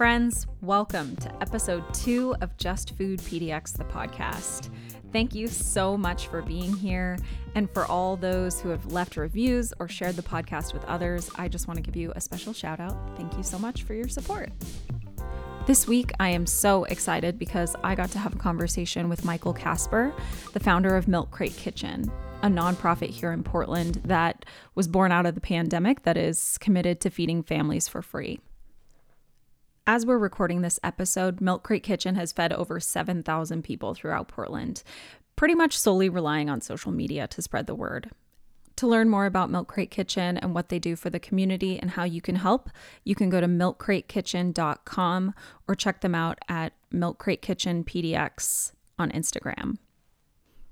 friends. Welcome to episode two of Just Food PDX, the podcast. Thank you so much for being here. And for all those who have left reviews or shared the podcast with others, I just want to give you a special shout out. Thank you so much for your support. This week, I am so excited because I got to have a conversation with Michael Casper, the founder of Milk Crate Kitchen, a nonprofit here in Portland that was born out of the pandemic that is committed to feeding families for free. As we're recording this episode, Milk Crate Kitchen has fed over 7,000 people throughout Portland, pretty much solely relying on social media to spread the word. To learn more about Milk Crate Kitchen and what they do for the community and how you can help, you can go to milkcratekitchen.com or check them out at Milk Crate Kitchen PDX on Instagram.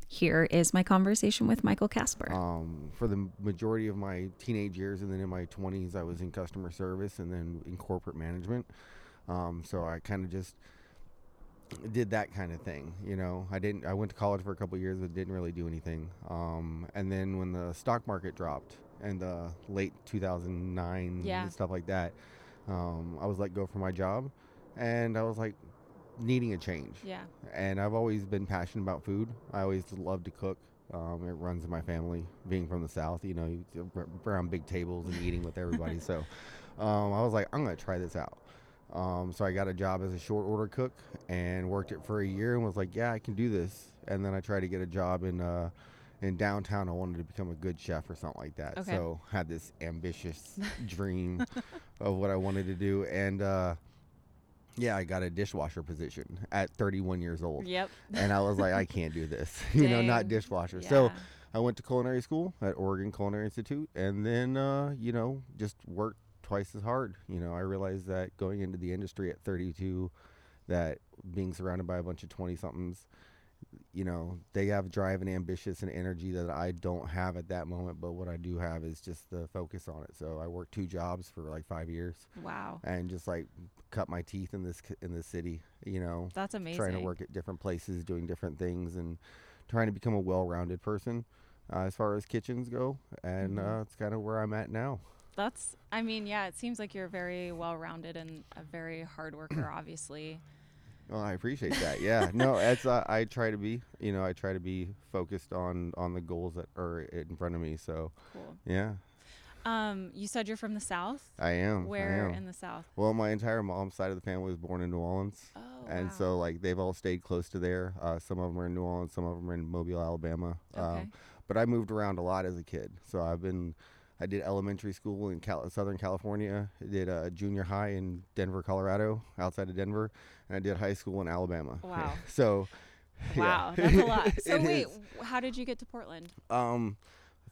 Here is my conversation with Michael Casper. Um, for the majority of my teenage years and then in my 20s, I was in customer service and then in corporate management. Um, so I kind of just did that kind of thing. You know, I didn't. I went to college for a couple years, but didn't really do anything. Um, and then when the stock market dropped in the late 2009 Yeah. and stuff like that, um, I was let go from my job, and I was like needing a change. yeah. And I've always been passionate about food. I always loved to cook. Um, it runs in my family. Being from the South, you know, around big tables and eating with everybody. so um, I was like, I'm gonna try this out. Um, so I got a job as a short order cook and worked it for a year and was like, yeah, I can do this. And then I tried to get a job in uh, in downtown. I wanted to become a good chef or something like that. Okay. So had this ambitious dream of what I wanted to do, and uh, yeah, I got a dishwasher position at 31 years old Yep. and I was like, I can't do this, you know, not dishwasher. So I went to culinary school at Oregon Culinary Institute, and then uh, you know just worked twice as hard. You know, I realized that going into the industry at 32, that being surrounded by a bunch of 20 somethings, you know, they have drive and ambitious and energy that I don't have at that moment. But what I do have is just the focus on it. So I worked two jobs for like five years, Wow. and just like cut my teeth in this in this city. You know, That's amazing. trying to work at different places, doing different things, and trying to become a well-rounded person uh, as far as kitchens go. And Mhm. uh, it's kind of where I'm at now. That's, I mean, yeah, it seems like you're very well rounded and a very hard worker, obviously. Well, I appreciate that. Yeah, no, it's uh, I try to be. You know, I try to be focused on on the goals that are in front of me. So Cool. yeah, Um, you said you're from the South? I am. I Where am. in the South? well, my entire mom's side of the family was born in New Orleans. Oh, and wow. so like they've all stayed close to there. Uh, some of them are in New Orleans, some of them are in Mobile, Alabama. Okay. Um, but I moved around a lot as a kid. So I've been, I did elementary school in Cal- Southern California. I did uh, junior high in Denver, Colorado, outside of Denver, and I did high school in Alabama. Wow. so, yeah. Wow, that's a lot. So wait, is. how did you get to Portland? Um,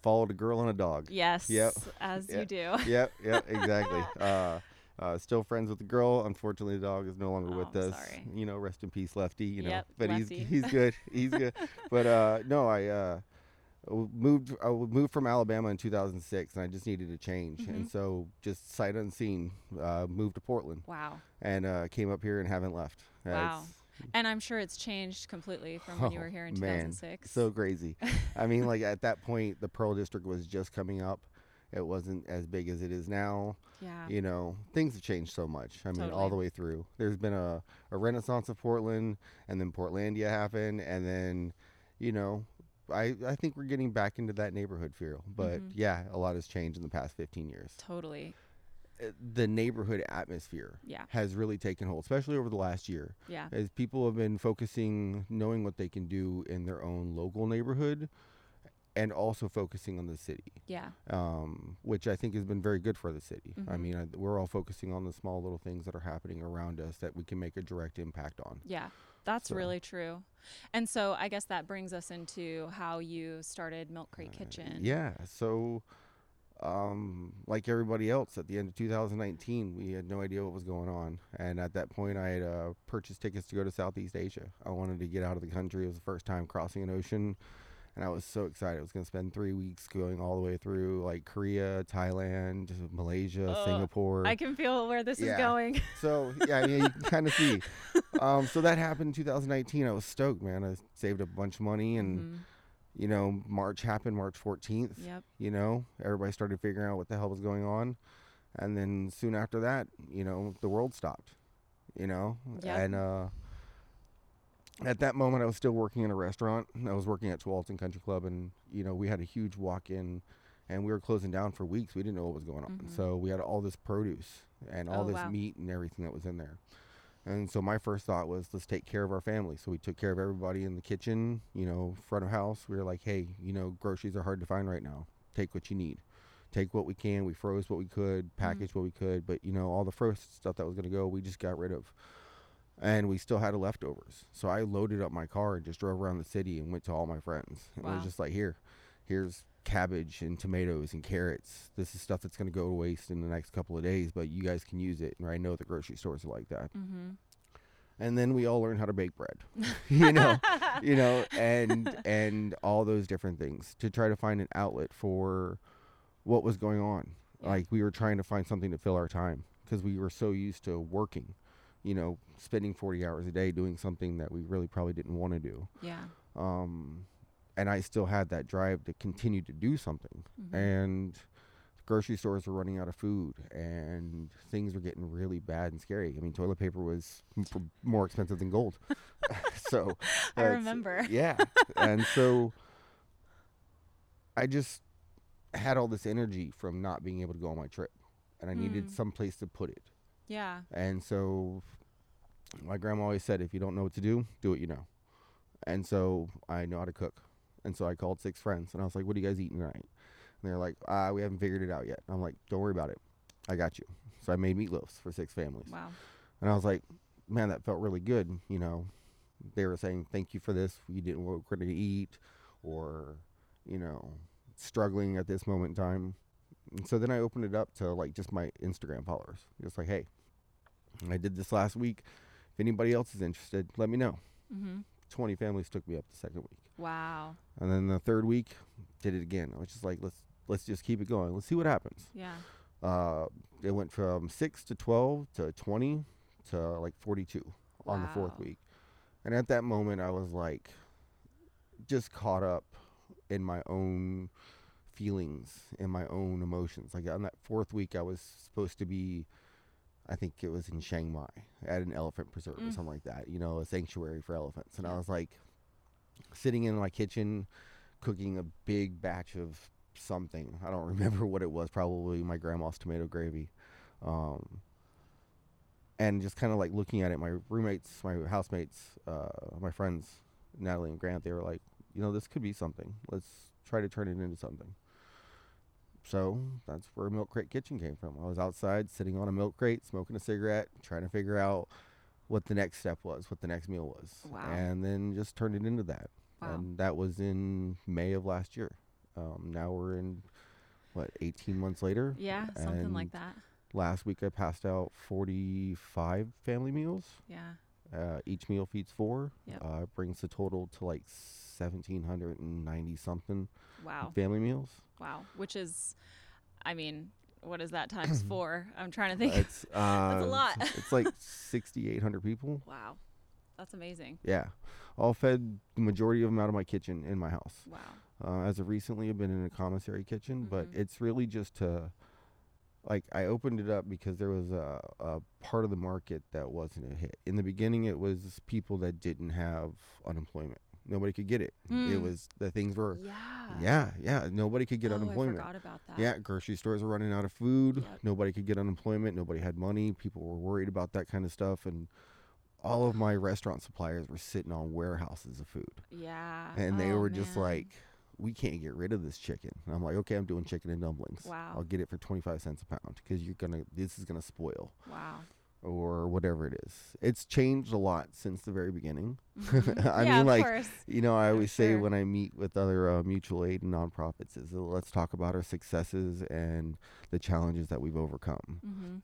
followed a girl and a dog. Yes. Yep. As Yeah. you do. yep, yep, exactly. Uh, uh, still friends with the girl. Unfortunately, the dog is no longer Oh, with I'm us. sorry. You know, rest in peace, Lefty. You know, Yep, but Lefty. he's he's good. He's good. but uh, no, I uh, moved. I moved from Alabama in 2006, and I just needed a change. Mm-hmm. And so, just sight unseen, uh, moved to Portland Wow. and uh, came up here and haven't left. Wow. it's- And I'm sure it's changed completely from when you Oh, were here in 2006 man, 2006. so crazy. I mean, like at that point, the Pearl District was just coming up. It wasn't as big as it is now. yeah. you know things have changed so much i mean all the way through there's been a, a renaissance of portland and then portlandia happened and then you know i i think we're getting back into that neighborhood feel but Mhm. yeah a lot has changed in the past 15 years Totally. Uh, the neighborhood atmosphere Yeah. has really taken hold especially over the last year Yeah. as people have been focusing knowing what they can do in their own local neighborhood and also focusing on the city Yeah. um, which I think has been very good for the city. I Mhm. mean, I, we're all focusing on the small little things that are happening around us that we can make a direct impact on. Yeah. That's So- really true. And so I guess that brings us into how you started Milk Crate Kitchen. Uh, Yeah. So, um, like everybody else, at the end of 2019, we had no idea what was going on, and at that point, I had uh, purchased tickets to go to Southeast Asia. I wanted to get out of the country. It was the first time crossing an ocean. And I was so excited. I was going to spend three weeks going all the way through like Korea, Thailand, Malaysia, Ugh, Singapore. I can feel where this Yeah. is going. So yeah, mean, you can kind of see. Um, so that happened in 2019. I was stoked, man. I saved a bunch of money, and Mhm. you know, March happened, March 14th. Yep. You know, everybody started figuring out what the hell was going on, and then soon after that, you know, the world stopped. you know. Yep. And uh, at that moment, I was still working in a restaurant. I was working at Tualatin Country Club, and you know, we had a huge walk-in, and we were closing down for weeks. We didn't know what was going on, Mhm. so we had all this produce and all Oh, this wow. meat and everything that was in there. And so my first thought was, let's take care of our family. So we took care of everybody in the kitchen, you know, front of house. We were like, hey, you know, groceries are hard to find right now. Take what you need. Take what we can. We froze what we could, packaged what we could, but you know, all the frozen stuff that was going to go, we just got rid of. And we still had leftovers. So I loaded up my car and just drove around the city and went to all my friends. And it Wow. was just like, here, here's cabbage and tomatoes and carrots. This is stuff that's going to go to waste in the next couple of days, but you guys can use it. And I know the grocery stores are like that Mm-hmm. and then we all learned how to bake bread you know you know and and all those different things to try to find an outlet for what was going on Yeah. like we were trying to find something to fill our time because we were so used to working you know spending 40 hours a day doing something that we really probably didn't want to do Yeah. um and i still had that drive to continue to do something Mhm. and grocery stores were running out of food and things were getting really bad and scary. I mean, toilet paper was m- more expensive than gold. so I remember. Yeah. and so I just had all this energy from not being able to go on my trip and I needed Mm. some place to put it. Yeah. And so my grandma always said, if you don't know what to do, do what you know. And so I know how to cook. And so I called six friends and I was like, what are you guys eating tonight? And they're like, ah, we haven't figured it out yet. I'm like, don't worry about it. I got you. So I made meatloafs for six families. Wow. And I was like, man, that felt really good. You know, they were saying, thank you for this. You didn't know what we're going to eat or, you know, struggling at this moment in time. And so then I opened it up to like just my Instagram followers. Just like, hey, I did this last week. If anybody else is interested, let me know. Mm-hmm. 20 families took me up the second week. Wow. And then the third week, did it again. I was just like, let's let's just keep it going. Let's see what happens. Yeah. Uh, it went from six to 12 to 20 to like 42 on the fourth week. And at that moment, I was like, just caught up in my own feelings and my own emotions. Like on that fourth week, I was supposed to be, I think it was in Chiang Mai at an elephant preserve or Mm. something like that, you know, a sanctuary for elephants. And I was like, sitting in my kitchen, cooking a big batch of something. I don't remember what it was. Probably my grandma's tomato gravy. Um, and just kind of like looking at it, my roommates, my housemates, uh, my friends, Natalie and Grant, they were like, you know, this could be something. Let's try to turn it into something. So that's where Milk Crate Kitchen came from. I was outside sitting on a milk crate, smoking a cigarette, trying to figure out what the next step was, what the next meal was. Wow. And then just turned it into that. Wow. And that was in May of last year. Um, now we're in, what, 18 months later? Yeah. Something like that. Last week I passed out 45 family meals. Yeah. Uh, each meal feeds four. Yep. Uh, brings the total to like 1,790 something Wow. family meals. Wow. Which is, I mean, what is that times four? I'm trying to think. It's uh, a lot. it's like 6,800 people. wow. That's amazing. Yeah, all fed the majority of them out of my kitchen in my house. Wow. Uh, as of recently, I've been in a commissary kitchen, but Mhm. it's really just to, like, I opened it up because there was a, a part of the market that wasn't a hit. In the beginning, it was people that didn't have unemployment. Nobody could get it. It Mm. was the things were, Yeah. yeah, yeah. Nobody could get oh, unemployment. I forgot about that. Yeah, grocery stores were running out of food. Yep. Nobody could get unemployment. Nobody had money. People were worried about that kind of stuff. And all of my restaurant suppliers were sitting on warehouses of food. Yeah. And they Oh, were just man. like, we can't get rid of this chicken. And I'm like, okay, I'm doing chicken and dumplings. Wow. I'll get it for 25 cents a pound because you're going to, this is going to spoil wow. Or whatever it is. It's changed a lot since the very beginning. Mhm. I yeah, mean, like, course. You know, I always say when I meet with other uh, mutual aid and nonprofits is uh, let's talk about our successes and the challenges that we've overcome. Mm-hmm.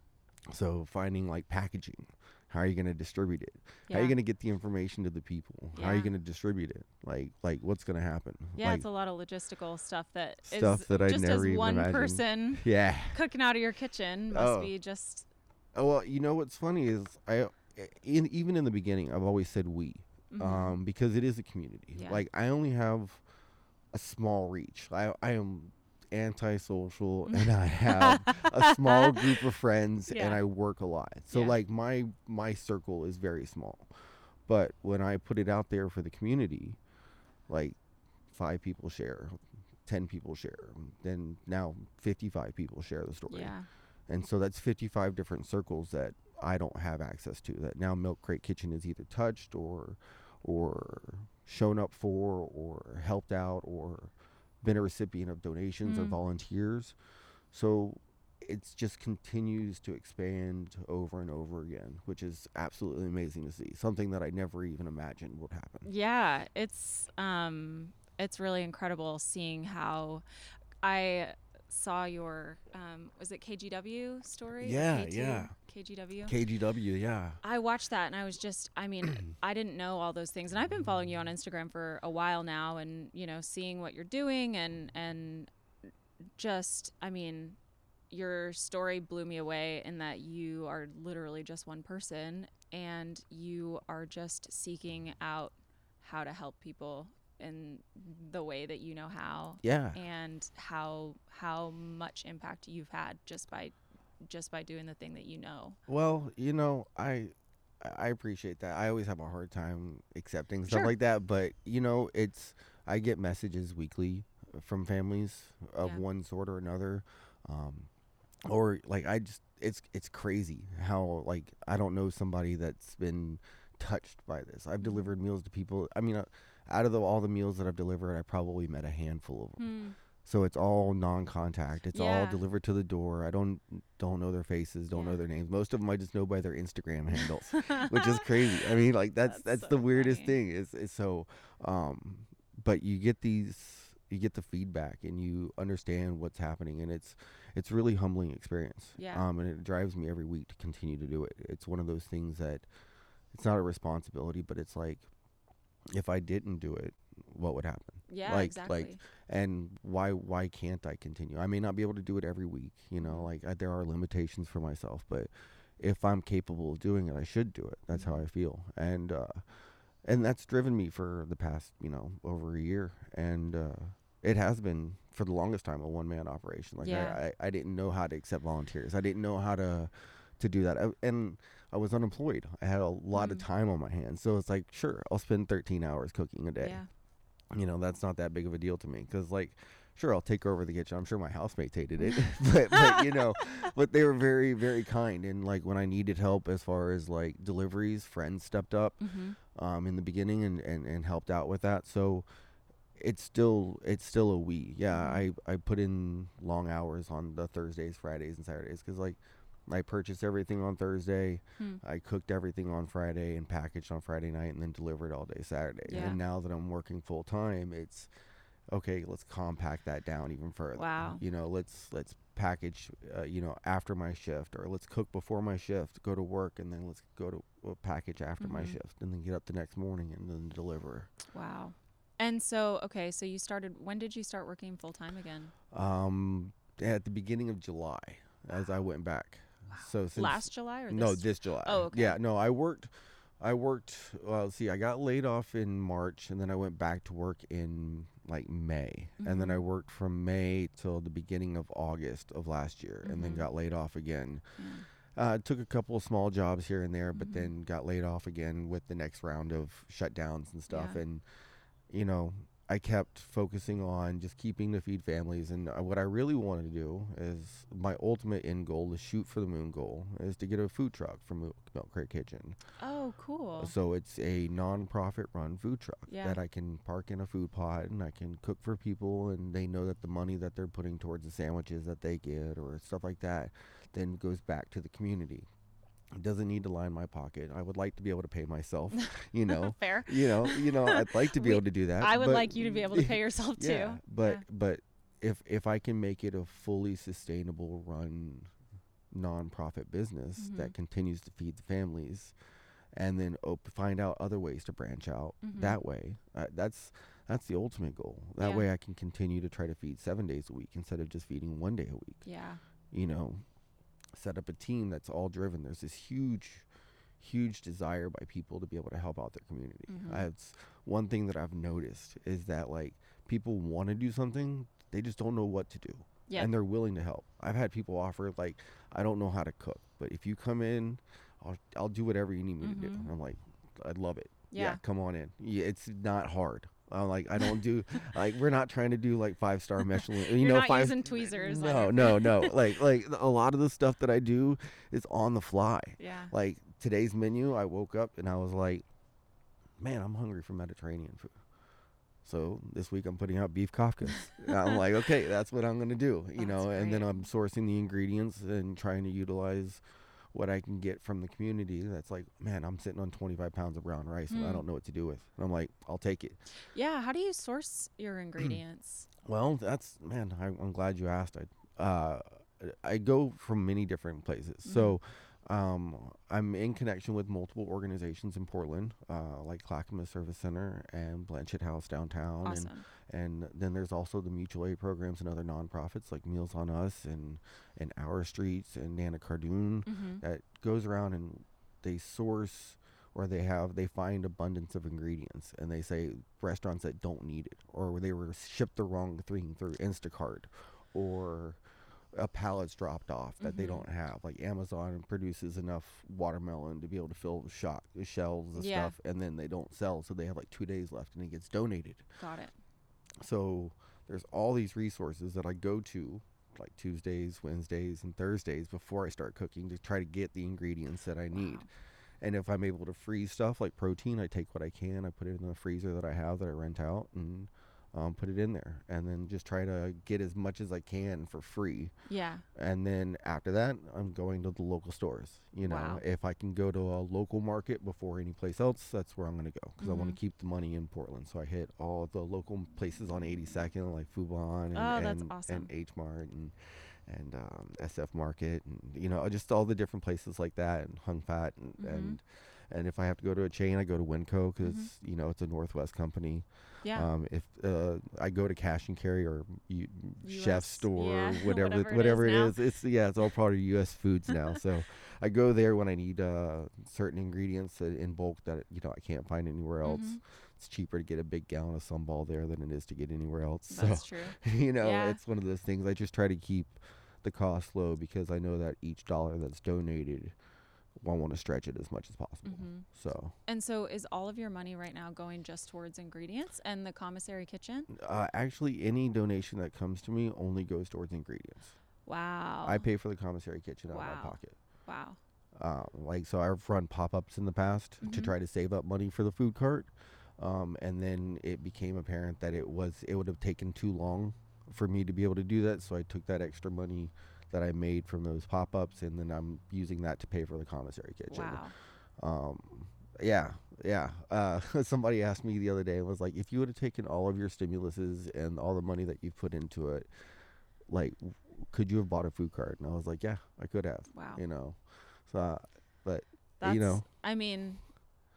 So finding like packaging, how are you going to distribute it? Yeah. How are you going to get the information to the people? How are you going to distribute it? Like like what's going to happen? yeah, like, it's a lot of logistical stuff that Stuff that I'd just never as one imagined. person yeah. cooking out of your kitchen must Oh. be just Oh, well, you know what's funny is I in even in the beginning I've always said we. mhm. um, because it is a community. Yeah. Like I only have a small reach. I I am antisocial and I have a small group of friends and I work a lot. So Yeah. like my my circle is very small. But when I put it out there for the community, like five people share, 10 people share, then now 55 people share the story. Yeah. And so that's 55 different circles that I don't have access to that now Milk Crate Kitchen is either touched or or shown up for or helped out or been a recipient of donations or Mm. volunteers. So it's just continues to expand over and over again, which is absolutely amazing to see. Something that I never even imagined would happen. Yeah, it's um it's really incredible seeing how I saw your um was it KGW story? Yeah, K2? yeah. KGW. KGW, yeah. I watched that and I was just I mean, I didn't know all those things and I've been following you on Instagram for a while now and you know, seeing what you're doing and and just I mean, your story blew me away in that you are literally just one person and you are just seeking out how to help people in the way that you know how Yeah. and how how much impact you've had just by just by doing the thing that you know. Well, you know, I I appreciate that. I always have a hard time accepting stuff Sure. like that, but you know, it's I get messages weekly from families of Yeah. one sort or another. Um or like I just it's it's crazy how like I don't know somebody that's been touched by this. I've delivered meals to people. I mean, uh, out of the, all the meals that I've delivered, I probably met a handful of them. So it's all non-contact. It's all delivered to the door. I don't don't know their faces, don't know their names. Most of them I just know by their Instagram handles, which is crazy. I mean, like that's That's that's, so the weirdest funny. thing. Is is so, um, but you get these, you get the feedback, and you understand what's happening, and it's it's really humbling experience. Yeah. Um, and it drives me every week to continue to do it. It's one of those things that it's not a responsibility, but it's like if I didn't do it, what would happen? Yeah, like exactly. like and why why can't I continue? I may not be able to do it every week, you know, Mhm. like I, there are limitations for myself, but if I'm capable of doing it, I should do it. That's how Mhm. I feel. And uh and that's driven me for the past, you know, over a year and uh it has been for the longest time a one man operation. Like Yeah. I, I I didn't know how to accept volunteers. I didn't know how to to do that. I, and I was unemployed. I had a lot of Mm. time on my hands. So it's like, sure, I'll spend 13 hours cooking a day Yeah. you know that's not that big of a deal to me because like sure i'll take over the kitchen i'm sure my housemates hated it but, but you know but they were very very kind and like when i needed help as far as like deliveries friends stepped up Mhm. um, in the beginning and, and, and helped out with that so it's still it's still a we yeah Mhm. i i put in long hours on the thursdays fridays and saturdays because like i purchased everything on thursday Hmm. I cooked everything on Friday and packaged on Friday night and then delivered all day Saturday. Yeah. And now that I'm working full time, it's okay, let's compact that down even further. Wow. You know, let's let's package uh, you know after my shift or let's cook before my shift, go to work and then let's go to uh, package after my Mhm. shift and then get up the next morning and then deliver. Wow. And so, okay, so you started. When did you start working full time again? Um at the beginning of July as I went back. So since Last July or this? No, this July. Oh, okay. Yeah, no, I worked. I worked. Well, see, I got laid off in March, and then I went back to work in like May, and then Mhm. I worked from May till the beginning of August of last year, and then Mhm. got laid off again. Yeah. Uh, took a couple of small jobs here and there, but Mhm. then got laid off again with the next round of shutdowns and stuff. Yeah. And you know, I kept focusing on just keeping to feed families. And uh, what I really wanted to do is my ultimate end goal, the shoot for the moon goal, is to get a food truck from Milk, Milk Crate Kitchen. Oh, cool. So it's a non-profit run food truck Yeah. that I can park in a food pot and I can cook for people, and they know that the money that they're putting towards the sandwiches that they get or stuff like that then goes back to the community. Doesn't need to line my pocket. I would like to be able to pay myself, you know. Fair. you know, you know, I'd like to be We- able to do that. I would like you to be able to pay yourself too. yeah, but Yeah. but if if I can make it a fully sustainable run nonprofit business Mhm. that continues to feed the families and then op- find out other ways to branch out Mhm. that way uh, that's that's the ultimate goal that Yeah. way I can continue to try to feed 7 days a week instead of just feeding one day a week Yeah. you know set up a team that's all driven there's this huge huge desire by people to be able to help out their community Mhm. Uh, it's one thing that i've noticed is that like people want to do something they just don't know what to do Yeah. and they're willing to help i've had people offer like i don't know how to cook but if you come in i'll, I'll do whatever you need me to do Mhm. and i'm like i'd love it Yeah. come on in yeah, it's not hard I'm like I don't do like we're not trying to do like five star Michelin. You You're know, not five. using tweezers. no, your- no, no. Like like a lot of the stuff that I do is on the fly. Yeah. Like today's menu, I woke up and I was like, man, I'm hungry for Mediterranean food. So this week I'm putting out beef kaftas. I'm like, okay, that's what I'm gonna do, you That's know. And then. I'm sourcing the ingredients and trying to utilize what I can get from the community. That's like, man, I'm sitting on 25 pounds of brown rice and I Hmm. don't know what to do with. And I'm like, I'll take it. Yeah. How do you source your ingredients? Well, that's man. I, I'm glad you asked. I uh, I go from many different places. Mm-hmm. So um, I'm in connection with multiple organizations in Portland, uh, like Clackamas Service Center and Blanchet House downtown, awesome. and and then there's also the mutual aid programs and other nonprofits like Meals on Us and and Our Streets and Nana Cardoon Mm-hmm. that goes around and they source or they have they find abundance of ingredients and they say restaurants that don't need it or they were shipped the wrong thing through Instacart or a pallet's dropped off that they Mhm. don't have like Amazon produces enough watermelon to be able to fill shot shelves and Yeah. stuff and then they don't sell so they have like 2 days left and it gets donated Got it. so there's all these resources that I go to like Tuesdays, Wednesdays, and Thursdays before I start cooking to try to get the ingredients that I need. Wow. And if I'm able to freeze stuff like protein, I take what I can, I put it in the freezer that I have that I rent out, and um, put it in there, and then just try to get as much as I can for free. Yeah. And then after that, I'm going to the local stores. You know, Wow. if I can go to a local market before any place else, that's where I'm going to go because I want to keep the money in Portland. So I hit all the local places on 82nd, like Fubonn and Oh, and, awesome. and H Mart and and um, SF Market and you know just all the different places like that and Hong Phat and Mhm. and and if I have to go to a chain, I go to Winco because Mhm. you know it's a Northwest company. Yeah. Um, if uh, I go to Cash and Carry or U- US, Chef Store, yeah, whatever whatever it whatever is it is, it's yeah, it's all part of U.S. Foods now. so I go there when I need uh, certain ingredients in bulk that you know I can't find anywhere else. Mhm. It's cheaper to get a big gallon of Sunball there than it is to get anywhere else. That's so true. you know, Yeah. it's one of those things. I just try to keep the cost low because I know that each dollar that's donated, I want to stretch it as much as possible. hmm So And so, is all of your money right now going just towards ingredients and the commissary kitchen? uh, actually, any donation that comes to me only goes towards ingredients. Wow. I pay for the commissary kitchen out of my pocket. Wow. Um, like so, I've run pop-ups in the past to Mhm. try to save up money for the food cart, um, and then it became apparent that it was it would have taken too long for me to be able to do that. So I took that extra money that I made from those pop-ups, and then I'm using that to pay for the commissary kitchen. Wow. Um, yeah, yeah. Uh, somebody asked me the other day and was like, if you would have taken all of your stimuluses and all the money that you've put into it, like, could you have bought a food cart? And I was like, yeah, I could have. Wow. You know, so, uh, but That's, you know, I mean,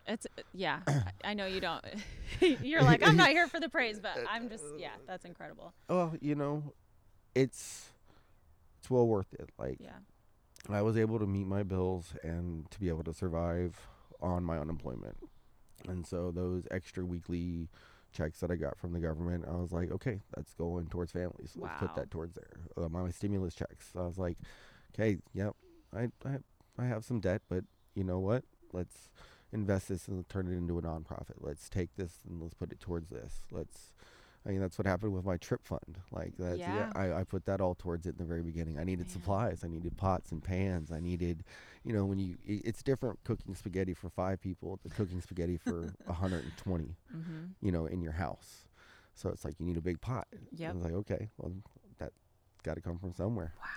it's yeah. I, I know you don't. You're like, I'm not here for the praise, but I'm just yeah. That's incredible. well, you know, it's it's well worth it. Like, Yeah. I was able to meet my bills and to be able to survive on my unemployment. And so those extra weekly checks that I got from the government, I was like, okay, that's going towards families. Let's put that towards there. Uh, my stimulus checks. I was like, okay, yep, I, I I have some debt, but you know what? Let's invest this and turn it into a nonprofit. Let's take this and let's put it towards this. Let's I mean, that's what happened with my trip fund. Like that's yeah, Yeah. I, I put that all towards it in the very beginning. I needed supplies. I needed pots and pans. I needed, you know, when you i- it's different cooking spaghetti for five people than cooking spaghetti for 120, Mm-hmm. you know, in your house. So it's like you need a big pot. Yep. I was like, okay, well, that got to come from somewhere. Wow.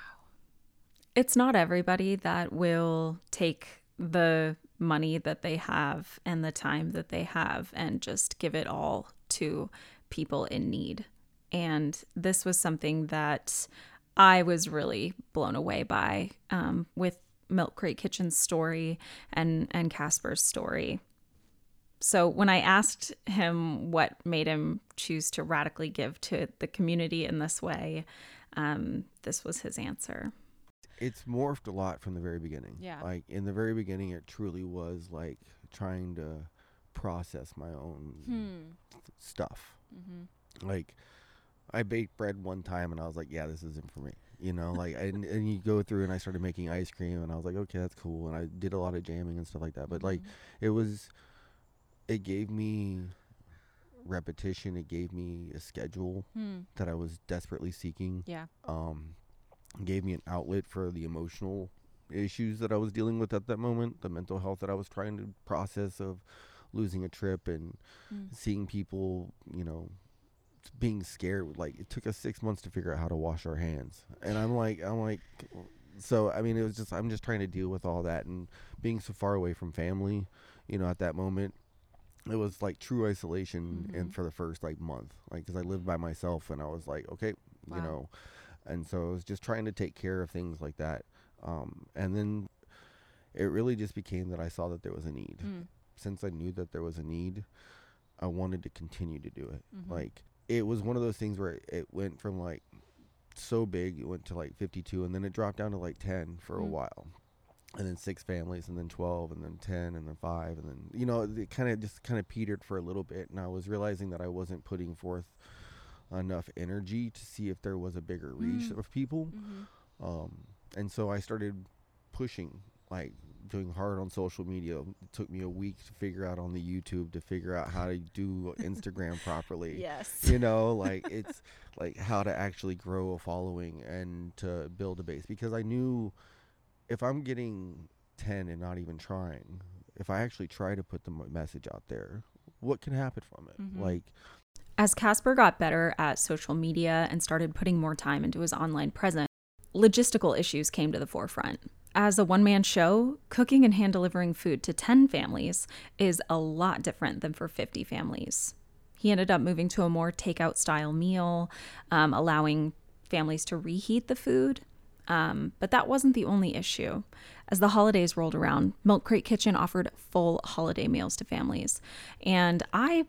It's not everybody that will take the money that they have and the time that they have and just give it all to people in need. And this was something that I was really blown away by um, with Milk Crate Kitchen's story and and Casper's story. So when I asked him what made him choose to radically give to the community in this way, um, this was his answer. It's morphed a lot from the very beginning. Yeah. Like in the very beginning, it truly was like trying to process my own Hmm. stuff. Mm-hmm. like I baked bread one time and I was like, yeah, this isn't for me. You know, like and, and you go through and I started making ice cream and I was like, okay, that's cool. And I did a lot of jamming and stuff like that. But like Mhm. it was it gave me repetition, it gave me a schedule Hmm. that I was desperately seeking. Yeah. Um gave me an outlet for the emotional issues that I was dealing with at that moment, the mental health that I was trying to process of losing a trip and Mm. seeing people, you know, being scared. Like it took us six months to figure out how to wash our hands, and I'm like, I'm like, so I mean, it was just I'm just trying to deal with all that and being so far away from family, you know, at that moment. It was like true isolation, and Mhm. for the first like month, like because I lived by myself, and I was like, okay, Wow. you know, and so I was just trying to take care of things like that, um, and then it really just became that I saw that there was a need Mm. Since I knew that there was a need, I wanted to continue to do it. Mhm. Like it was one of those things where it went from like so big, it went to like 52 and then it dropped down to like 10 for a Mm. while. And then six families and then 12 and then 10 and then 5 and then you know, it kind of just kind of petered for a little bit and I was realizing that I wasn't putting forth enough energy to see if there was a bigger reach Mm. of people Mhm. um, and so I started pushing, like doing hard on social media. It took me a week to figure out on the YouTube to figure out how to do Instagram properly. Yes. You know, like it's like how to actually grow a following and to build a base because I knew if I'm getting 10 and not even trying, if I actually try to put the message out there, what can happen from it? Mm-hmm. Like, As Casper got better at social media and started putting more time into his online presence, logistical issues came to the forefront. As a one man show, cooking and hand delivering food to 10 families is a lot different than for 50 families. He ended up moving to a more takeout style meal, um, allowing families to reheat the food. Um, but that wasn't the only issue. As the holidays rolled around, Milk Crate Kitchen offered full holiday meals to families. And I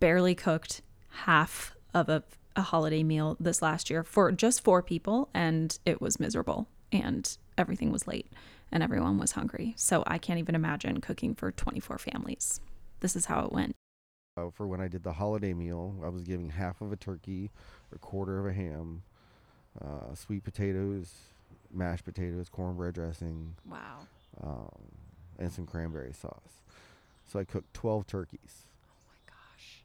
barely cooked half of a, a holiday meal this last year for just four people, and it was miserable. And everything was late, and everyone was hungry. So I can't even imagine cooking for 24 families. This is how it went. uh, for when I did the holiday meal, I was giving half of a turkey, a quarter of a ham, uh, sweet potatoes, mashed potatoes, cornbread dressing, Wow. um, and some cranberry sauce. So I cooked 12 turkeys. Oh my gosh.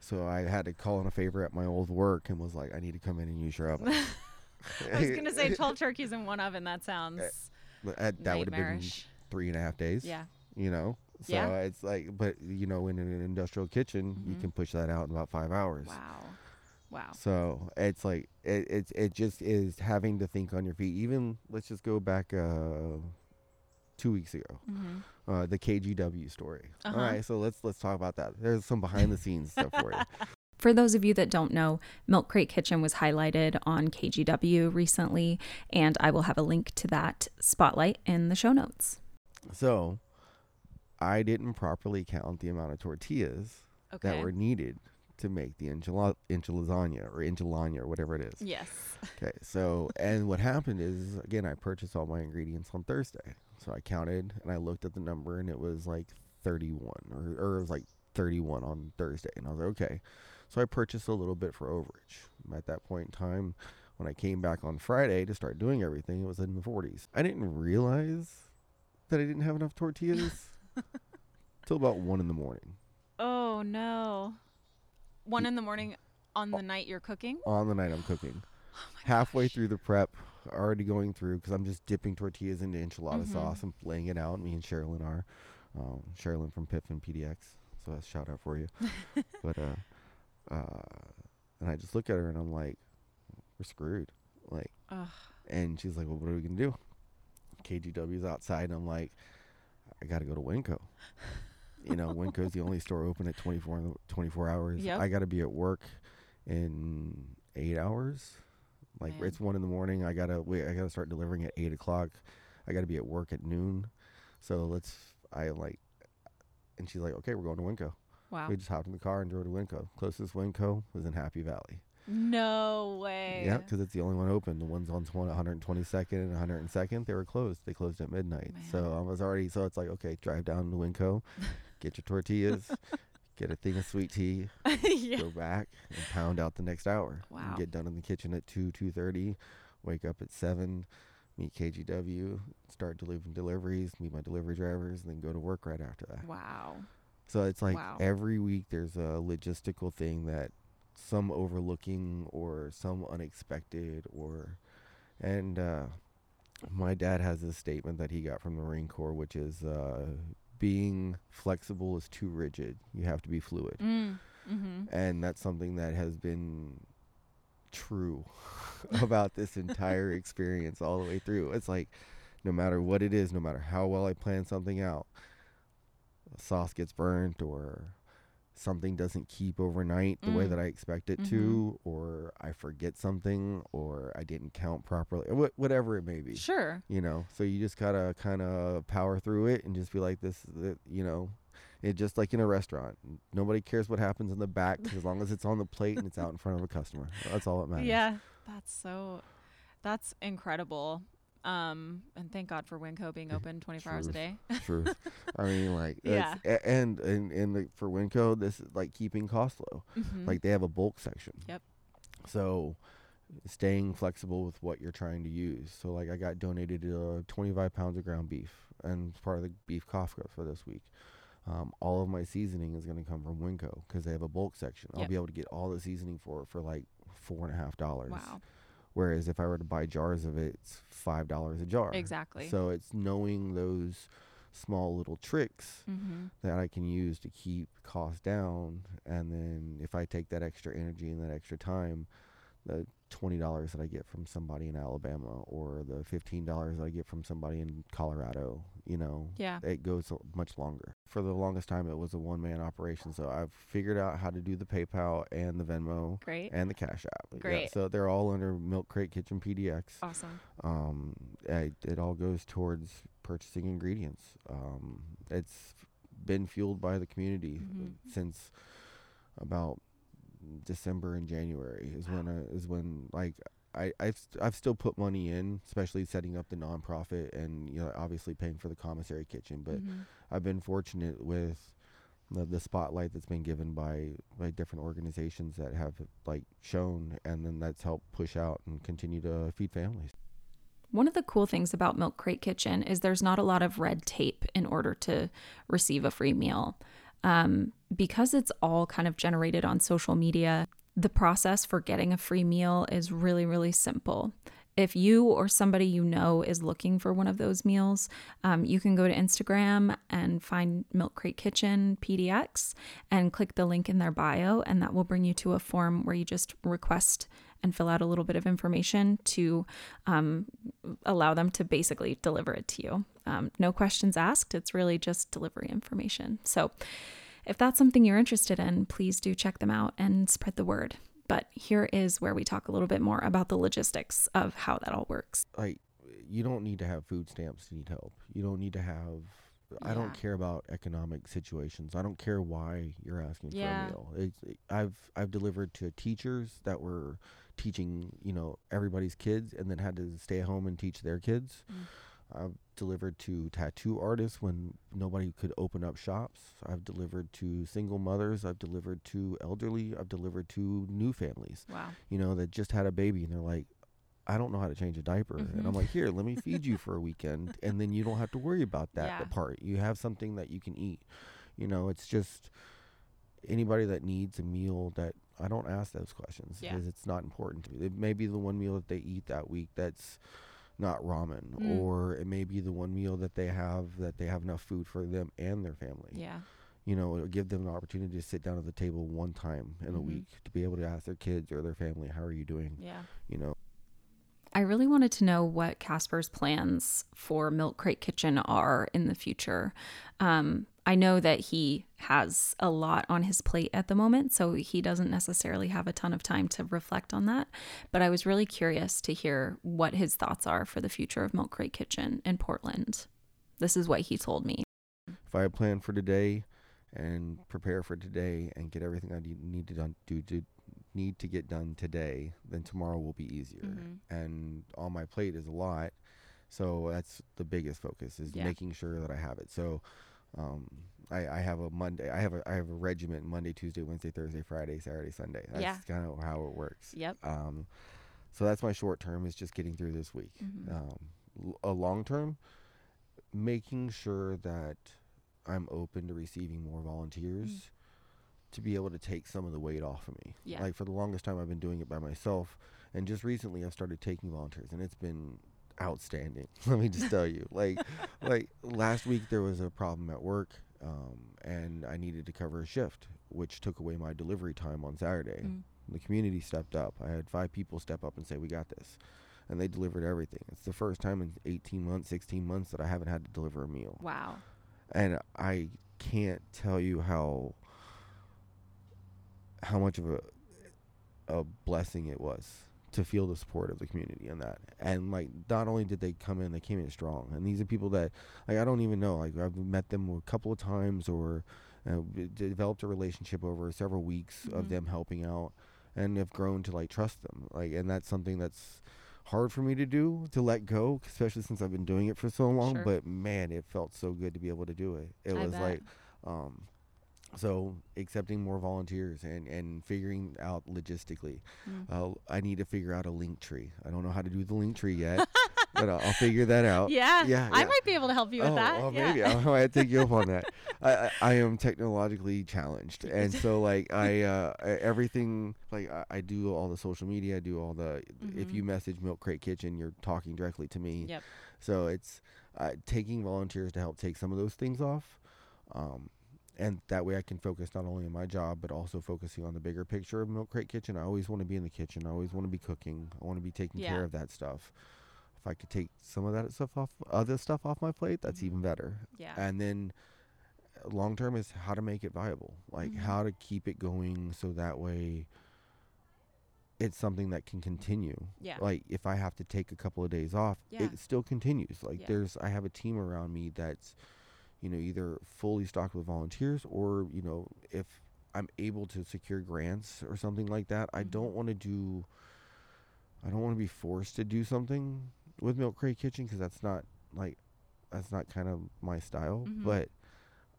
So I had to call in a favor at my old work and was like, I need to come in and use your oven. I was gonna say 12 turkeys in one oven. That sounds But that, that would have been three and a half days. Yeah. You know? So Yeah. it's like, but you know, in an industrial kitchen, you Mhm. can push that out in about five hours. Wow. Wow. So it's like it it's it just is having to think on your feet. Even let's just go back uh two weeks ago. hmm Uh the KGW story. Uh-huh. All right, so let's let's talk about that. There's some behind the scenes stuff for you. For those of you that don't know, Milk Crate Kitchen was highlighted on KGW recently, and I will have a link to that spotlight in the show notes. So I didn't properly count the amount of tortillas Okay. that were needed to make the enchila- enchilazania or enchilada or whatever it is. yes. Okay, so and what happened is again I purchased all my ingredients on Thursday. So I counted and I looked at the number and it was like 31 or, or it was like 31 on Thursday and I was like okay. So I purchased a little bit for overage. At that point in time when I came back on Friday to start doing everything it was in the 40s. I didn't realize that I didn't have enough tortillas till about 1 in the morning. Oh no. One in the morning on the night you're cooking? on the night I'm cooking. Oh Halfway gosh. through the prep, already going through because I'm just dipping tortillas into enchilada Mhm. sauce and laying it out. Me and Sherilyn are. Um, Sherilyn from Pip and PDX. So that's a shout out for you. but uh, uh, and I just look at her and I'm like, we're screwed. Like, Ugh. and she's like, well, what are we gonna do? KGW's outside, and I'm like, I gotta go to Winco. You know, Winco's the only store open at 24 24 hours. Yep. I gotta be at work in eight hours. Like Man. it's one in the morning. I gotta wait. I gotta start delivering at eight o'clock. I gotta be at work at noon. So let's. I like, and she's like, okay, we're going to Winco. Wow. We just hopped in the car and drove to Winco. Closest Winco was in Happy Valley. No way. Yeah, because it's the only one open. The ones on 20, 122nd and 102nd, they were closed. They closed at midnight. So I was already, so it's like, okay, drive down to Winco, get your tortillas, get a thing of sweet tea, yeah. go back and pound out the next hour. Wow. get done in the kitchen at two, two thirty. Wake up at seven. Meet KGW. Start delivering deliveries. Meet my delivery drivers, and then go to work right after that. Wow. So it's like Wow. every week there's a logistical thing that some overlooking or some unexpected or and uh my dad has this statement that he got from the Marine Corps which is uh being flexible is too rigid. You have to be fluid. Mm. Mm-hmm. And that's something that has been true about this entire experience all the way through. It's like no matter what it is, no matter how well I plan something out, sauce gets burnt or something doesn't keep overnight the way Mm. that I expect it Mhm. to, or I forget something, or I didn't count properly, wh- whatever it may be. Sure. You know, so you just gotta kind of power through it and just be like, this, is it, you know, it just like in a restaurant. Nobody cares what happens in the back as long as it's on the plate and it's out in front of a customer. That's all that matters. Yeah. That's so. That's incredible. Um, and thank God for Winco being open 24 hours a day. Truth. I mean, like, Yeah. and and and the, for Winco, this is like keeping costs low. Mhm. Like they have a bulk section. Yep. So staying flexible with what you're trying to use. So like I got donated uh, 25 pounds of ground beef and part of the beef cost for this week. Um, all of my seasoning is going to come from Winco because they have a bulk section. I'll be able to get all the seasoning for it for like four and a half dollars. wow. Whereas if I were to buy jars of it, it's five dollars a jar. Exactly. So it's knowing those small little tricks mm-hmm. that I can use to keep costs down. And then if I take that extra energy and that extra time, the twenty dollars that I get from somebody in Alabama or the fifteen dollars that I get from somebody in Colorado, you know, Yeah. it goes much longer. For the longest time, it was a one man operation. So I've figured out how to do the PayPal and the Venmo Great. and the Cash App. Yeah, Great. so they're all under Milk Crate Kitchen PDX Awesome. um, I, it all goes towards purchasing ingredients. Um, it's been fueled by the community Mhm. since about December and January is when uh, is when like I I've I've still put money in, especially setting up the nonprofit and you know obviously paying for the commissary kitchen. But Mhm. I've been fortunate with the, the spotlight that's been given by by different organizations that have like shown, and then that's helped push out and continue to feed families. One of the cool things about Milk Crate Kitchen is there's not a lot of red tape in order to receive a free meal. Um, because it's all kind of generated on social media, the process for getting a free meal is really, really simple. If you or somebody you know is looking for one of those meals, um, you can go to Instagram and find Milk Crate Kitchen PDX and click the link in their bio, and that will bring you to a form where you just request and fill out a little bit of information to um, allow them to basically deliver it to you. Um, no questions asked, it's really just delivery information. So, if that's something you're interested in, please do check them out and spread the word. But here is where we talk a little bit more about the logistics of how that all works. like you don't need to have food stamps to need help. You don't need to have I Yeah. don't care about economic situations. I don't care why you're asking Yeah. for a meal. It's, it- I've I've delivered to teachers that were teaching, you know, everybody's kids and then had to stay at home and teach their kids. Mm. I've delivered to tattoo artists when nobody could open up shops. I've delivered to single mothers. I've delivered to elderly. I've delivered to new families Wow. you know, that just had a baby and they're like, I don't know how to change a diaper. And I'm Mhm. like, here, let me feed you for a weekend. And then you don't have to worry about that Yeah. part. You have something that you can eat. You know, it's just anybody that needs a meal that I don't ask those questions Yeah. because it's not important to me. It may be the one meal that they eat that week that's not ramen, Mm. or it may be the one meal that they have that they have enough food for them and their family Yeah. you know, give them an opportunity to sit down at the table one time in a Mhm. week to be able to ask their kids or their family, how are you doing? Yeah. You know, I really wanted to know what Casper's plans for Milk Crate Kitchen are in the future. Um, I know that he has a lot on his plate at the moment, so he doesn't necessarily have a ton of time to reflect on that. But I was really curious to hear what his thoughts are for the future of Milk Crate Kitchen in Portland. This is what he told me. if I plan for today and prepare for today and get everything I need, to done, do to need to get done today, then tomorrow will be easier. Mhm. And on my plate is a lot, so that's the biggest focus is Yeah. making sure that I have it. So um, I, I have a Monday. I have a I have a regiment Monday, Tuesday, Wednesday, Thursday, Friday, Saturday, Sunday. That's Yeah. kind of how it works. Yep. Um, so that's my short term is just getting through this week. Mhm. Um, a long term, making sure that I'm open to receiving more volunteers to be able to take some of the weight off of me. Yeah. Like for the longest time, I've been doing it by myself, and just recently I've started taking volunteers, and it's been outstanding. Let me just tell you, like, like last week there was a problem at work, um, and I needed to cover a shift, which took away my delivery time on Saturday. Mm. The community stepped up. I had five people step up and say, "We got this," and they delivered everything. It's the first time in 18 months, 16 months that I haven't had to deliver a meal, Wow. and I can't tell you how how much of a a blessing it was to feel the support of the community in that. And like, not only did they come in, they came in strong. And these are people that like I don't even know. Like I've met them a couple of times or uh, developed a relationship over several weeks of Mhm. them helping out, and have grown to like trust them. Like, and that's something that's hard for me to do to let go, especially since I've been doing it for so long. Sure. But man, it felt so good to be able to do it. It I was bet. like, um, so accepting more volunteers and and figuring out logistically. Mm. Uh, I need to figure out a link tree. I don't know how to do the link tree yet, but I'll, I'll figure that out. yeah. yeah, I might be able to help you with oh, that. well, yeah. maybe I might take you up on that. I, I, I am technologically challenged, and so like I, uh, everything like I, I do all the social media. I do all the. If Mhm. you message Milk Crate Kitchen, you're talking directly to me. Yep. So it's uh, taking volunteers to help take some of those things off. Um, and that way I can focus not only on my job, but also focusing on the bigger picture of Milk Crate Kitchen. I always want to be in the kitchen. I always want to be cooking. I want to be taking Yeah. care of that stuff. If I could take some of that stuff off, other stuff off my plate, that's Mhm. even better. Yeah. And then long term is how to make it viable, like Mhm. how to keep it going so that way it's something that can continue. Yeah. Like if I have to take a couple of days off, Yeah. it still continues. Like Yeah. there's I have a team around me that's you know either fully stocked with volunteers or you know if I'm able to secure grants or something like that, I Mhm. don't want to do I don't want to be forced to do something with Milk Crate Kitchen because that's not like that's not kind of my style, Mhm. but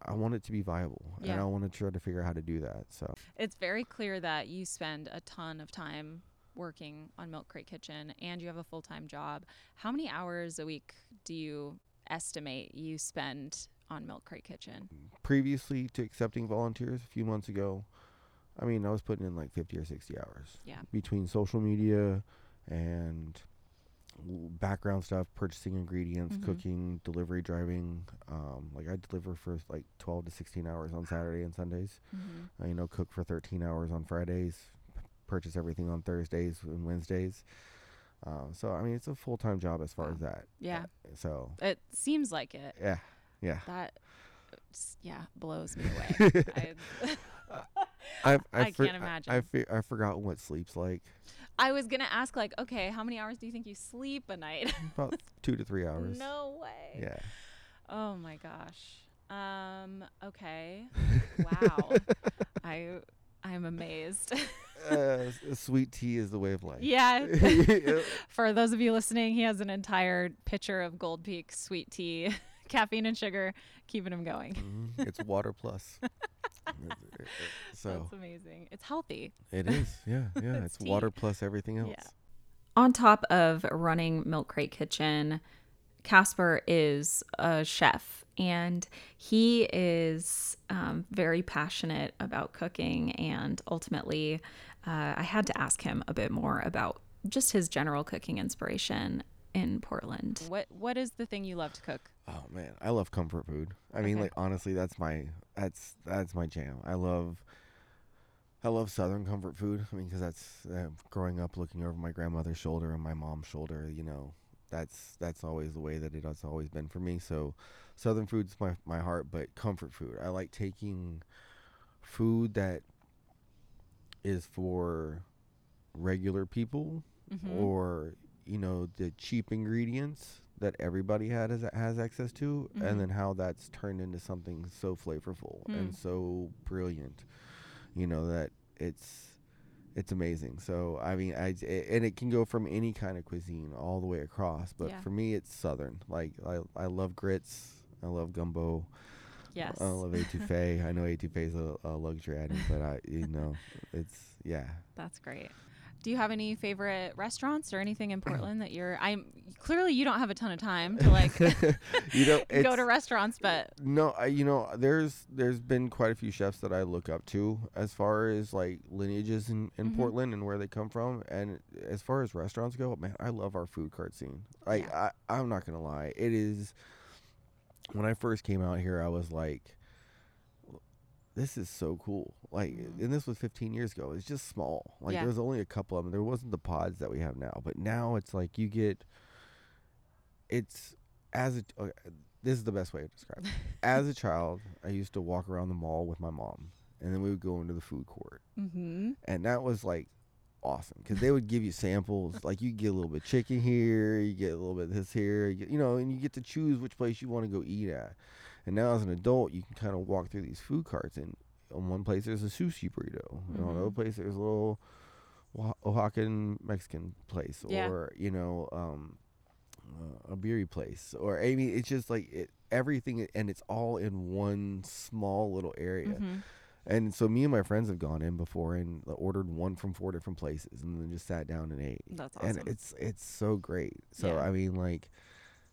I want it to be viable and I want to try to figure out how to do that. So It's very clear that you spend a ton of time working on Milk Crate Kitchen and you have a full time job. How many hours a week do you estimate you spend on Milk Crate Kitchen? previously to accepting volunteers a few months ago, I mean, I was putting in like 50 or 60 hours. Yeah. Between social media and background stuff, purchasing ingredients, Mhm. cooking, delivery driving. Um, like I deliver for like 12 to 16 hours on Saturday and Sundays. Mm-hmm. I, you know, cook for 13 hours on Fridays, p- purchase everything on Thursdays and Wednesdays. Um, so, I mean, it's a full time job as far Wow. as that. Yeah. Uh, so, It seems like it. yeah. Yeah. That, yeah, blows me away. I, I, I for- can't I, imagine. fe- I forgot what sleep's like. I was going to ask, like, okay, how many hours do you think you sleep a night? About two to three hours. no way. Yeah. Oh my gosh. Um, okay. Wow. I I'm amazed. uh, sweet tea is the way of life. yeah. Yeah. For those of you listening, he has an entire pitcher of Gold Peak sweet tea, caffeine and sugar, keeping him going. Mhm. It's water plus. so That's amazing. It's healthy. it is. Yeah. Yeah. It's it's water plus everything else. Yeah. On top of running Milk Crate Kitchen, Casper is a chef and he is um, very passionate about cooking. And ultimately, uh, I had to ask him a bit more about just his general cooking inspiration in Portland. What what is the thing you love to cook? Oh man, I love comfort food. I mean, Okay. like honestly, that's my that's that's my jam. I love I love Southern comfort food. I mean, because that's uh, growing up looking over my grandmother's shoulder and my mom's shoulder. You know, that's that's always the way that it has always been for me. So, Southern food's my my heart, but comfort food. I like taking food that is for regular people Mhm. or you know the cheap ingredients that everybody had has, has access to Mhm. and then how that's turned into something so flavorful Mm. and so brilliant you know that it's it's amazing so i mean i j- and it can go from any kind of cuisine all the way across but Yeah. for me it's southern like i i love grits i love gumbo Yes. I love etouffee. I know etouffee is a, a luxury item, but I, you know, it's yeah. That's great. Do you have any favorite restaurants or anything in Portland that you're? I'm clearly you don't have a ton of time to like you know, go to restaurants, but No, I, you know, there's there's been quite a few chefs that I look up to as far as like lineages in, in Mhm. Portland and where they come from, and as far as restaurants go, man, I love our food cart scene. Like I, I'm not gonna lie, it is. When I first came out here, I was like, "This is so cool!" Like, Mhm. and this was 15 years ago. It's just small. Like Yeah. there was only a couple of them. There wasn't the pods that we have now, but now it's like you get. It's as a. Okay, this is the best way to describe it as a child, I used to walk around the mall with my mom, and then we would go into the food court, mm-hmm. and that was like awesome because they would give you samples. like you get a little bit chicken here, you get a little bit of this here, you, get, you know, and you get to choose which place you want to go eat at. And now as an adult, you can kind of walk through these food carts, and on one place there's a sushi burrito, and on another Mhm. place there's a little Oax- Oaxacan Mexican place, Yeah. or you know. um uh, a beery place or I mean it's just like it, everything and it's all in one small little area Mm-hmm. and so me and my friends have gone in before and ordered one from four different places and then just sat down and ate That's awesome. and it's it's so great so Yeah. I mean like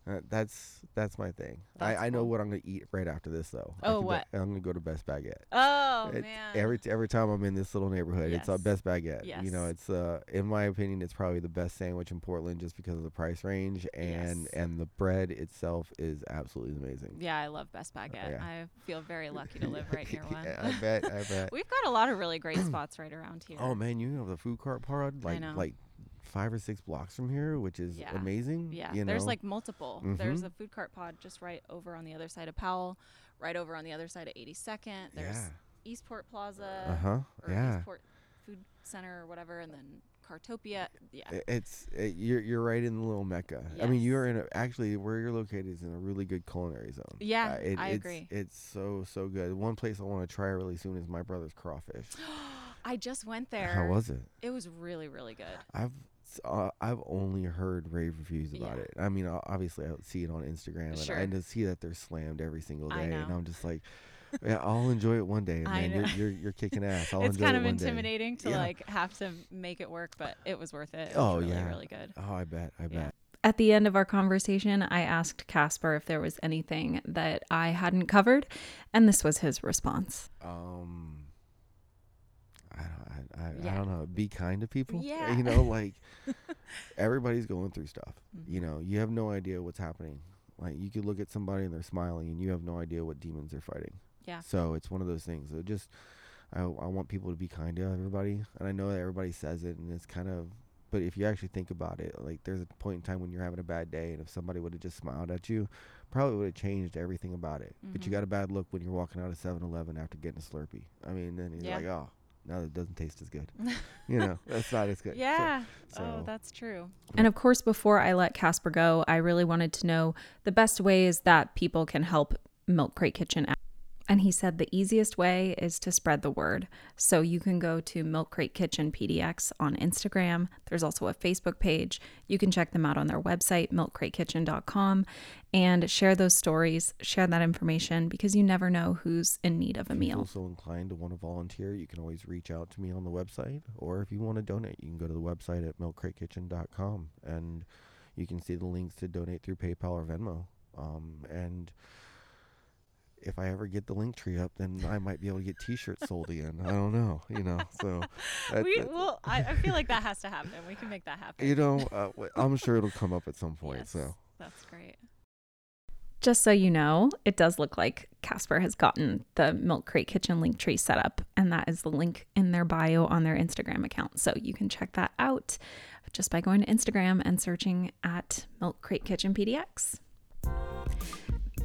uh, that's that's my thing That's I, I know cool. what I'm gonna eat right after this though Oh, what? I'm gonna go to Best Baguette oh It's man. every every time I'm in this little neighborhood, it's uh, Yes. Best Baguette. Yes. You know, it's uh, in my opinion, it's probably the best sandwich in Portland just because of the price range and Yes. and the bread itself is absolutely amazing. yeah, I love Best Baguette. yeah. I feel very lucky to live right near one. yeah, I bet. I bet. We've got a lot of really great spots right around here. Oh man, you know the food cart part, like know. like five or six blocks from here, which is Yeah. amazing. Yeah, you there's know? like multiple. There's Mhm. a food cart pod just right over on the other side of Powell, right over on the other side of 82nd. There's yeah, Eastport Plaza uh huh, or yeah. Eastport Food Center or whatever, and then Cartopia. Yeah, It's it, you're you're right in the little mecca. I mean, you're in a, actually where you're located is in a really good culinary zone. Yeah, Uh, it- I it's, agree. It's so so good. One place I want to try really soon is my brother's crawfish. I just went there. How was it? It was really, really good. I've uh, I've only heard rave reviews about Yeah. it. I mean, obviously I see it on Instagram and Sure. I just see that they're slammed every single I day, and. I'm just like, yeah, I'll enjoy it one day, I man. You're, know. you're you're kicking ass. I'll it's enjoy kind it of one day. intimidating to Yeah. like have to make it work, but it was worth it. It was Oh, really, yeah. really good. Oh, I bet. I Yeah. bet. At the end of our conversation, I asked Casper if there was anything that I hadn't covered, and this was his response. Um, I don't, I, I, I don't know. Be kind to people. Yeah. You know, like everybody's going through stuff. Mhm. You know, you have no idea what's happening. Like you could look at somebody and they're smiling, and you have no idea what demons they're fighting. Yeah. So it's one of those things. So just, I, I want people to be kind to everybody, and I know that everybody says it, and it's kind of. But if you actually think about it, like there's a point in time when you're having a bad day, and if somebody would have just smiled at you, probably would have changed everything about it. But you Mhm. got a bad look when you're walking out of 7-Eleven after getting a Slurpee. I mean, then you're Yeah. like, oh, now it doesn't taste as good. you know, that's not as good. So- Yeah. so- oh, that's true. And of course, before I let Casper go, I really wanted to know the best ways that people can help Milk Crate Kitchen out. And he said the easiest way is to spread the word. So you can go to Milk Crate Kitchen PDX on Instagram. There's also a Facebook page. You can check them out on their website, milkcratekitchen.com, and share those stories, share that information because you never know who's in need of a If meal. so inclined to want to volunteer, you can always reach out to me on the website, or if you want to donate, you can go to the website at milkcratekitchen.com, and you can see the links to donate through PayPal or Venmo. Um, and if I ever get the link tree up, then I might be able to get T-shirts sold again. I don't know, you know. So, that- we that- well, I, I feel like that has to happen. We can make that happen. you know, uh, w- I'm sure it'll come up at some point. Yes, So, that's great. Just so you know, it does look like Casper has gotten the Milk Crate Kitchen link tree set up, and that is the link in their bio on their Instagram account. So you can check that out just by going to Instagram and searching at Milk Crate Kitchen PDX.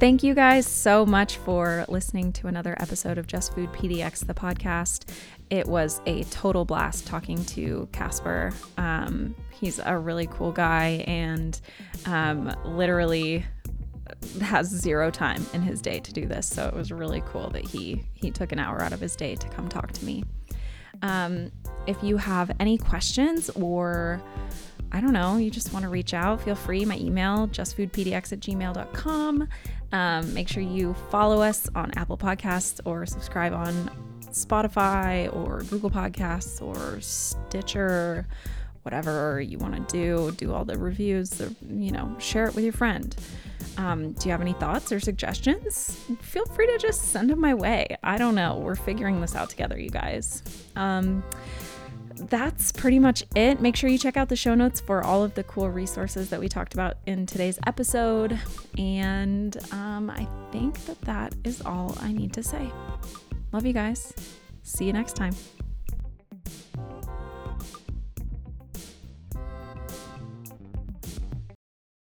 Thank you guys so much for listening to another episode of Just Food PDX, the podcast. It was a total blast talking to Casper. Um, he's a really cool guy and um, literally has zero time in his day to do this. So it was really cool that he he took an hour out of his day to come talk to me. Um, if you have any questions or I don't know, you just want to reach out, feel free. My email, justfoodpdx at gmail.com. Um, make sure you follow us on Apple Podcasts or subscribe on Spotify or Google Podcasts or Stitcher, whatever you want to do. Do all the reviews, you know, share it with your friend. Um, do you have any thoughts or suggestions? Feel free to just send them my way. I don't know. We're figuring this out together, you guys. Um, that's pretty much it. Make sure you check out the show notes for all of the cool resources that we talked about in today's episode. And um, I think that that is all I need to say. Love you guys. See you next time.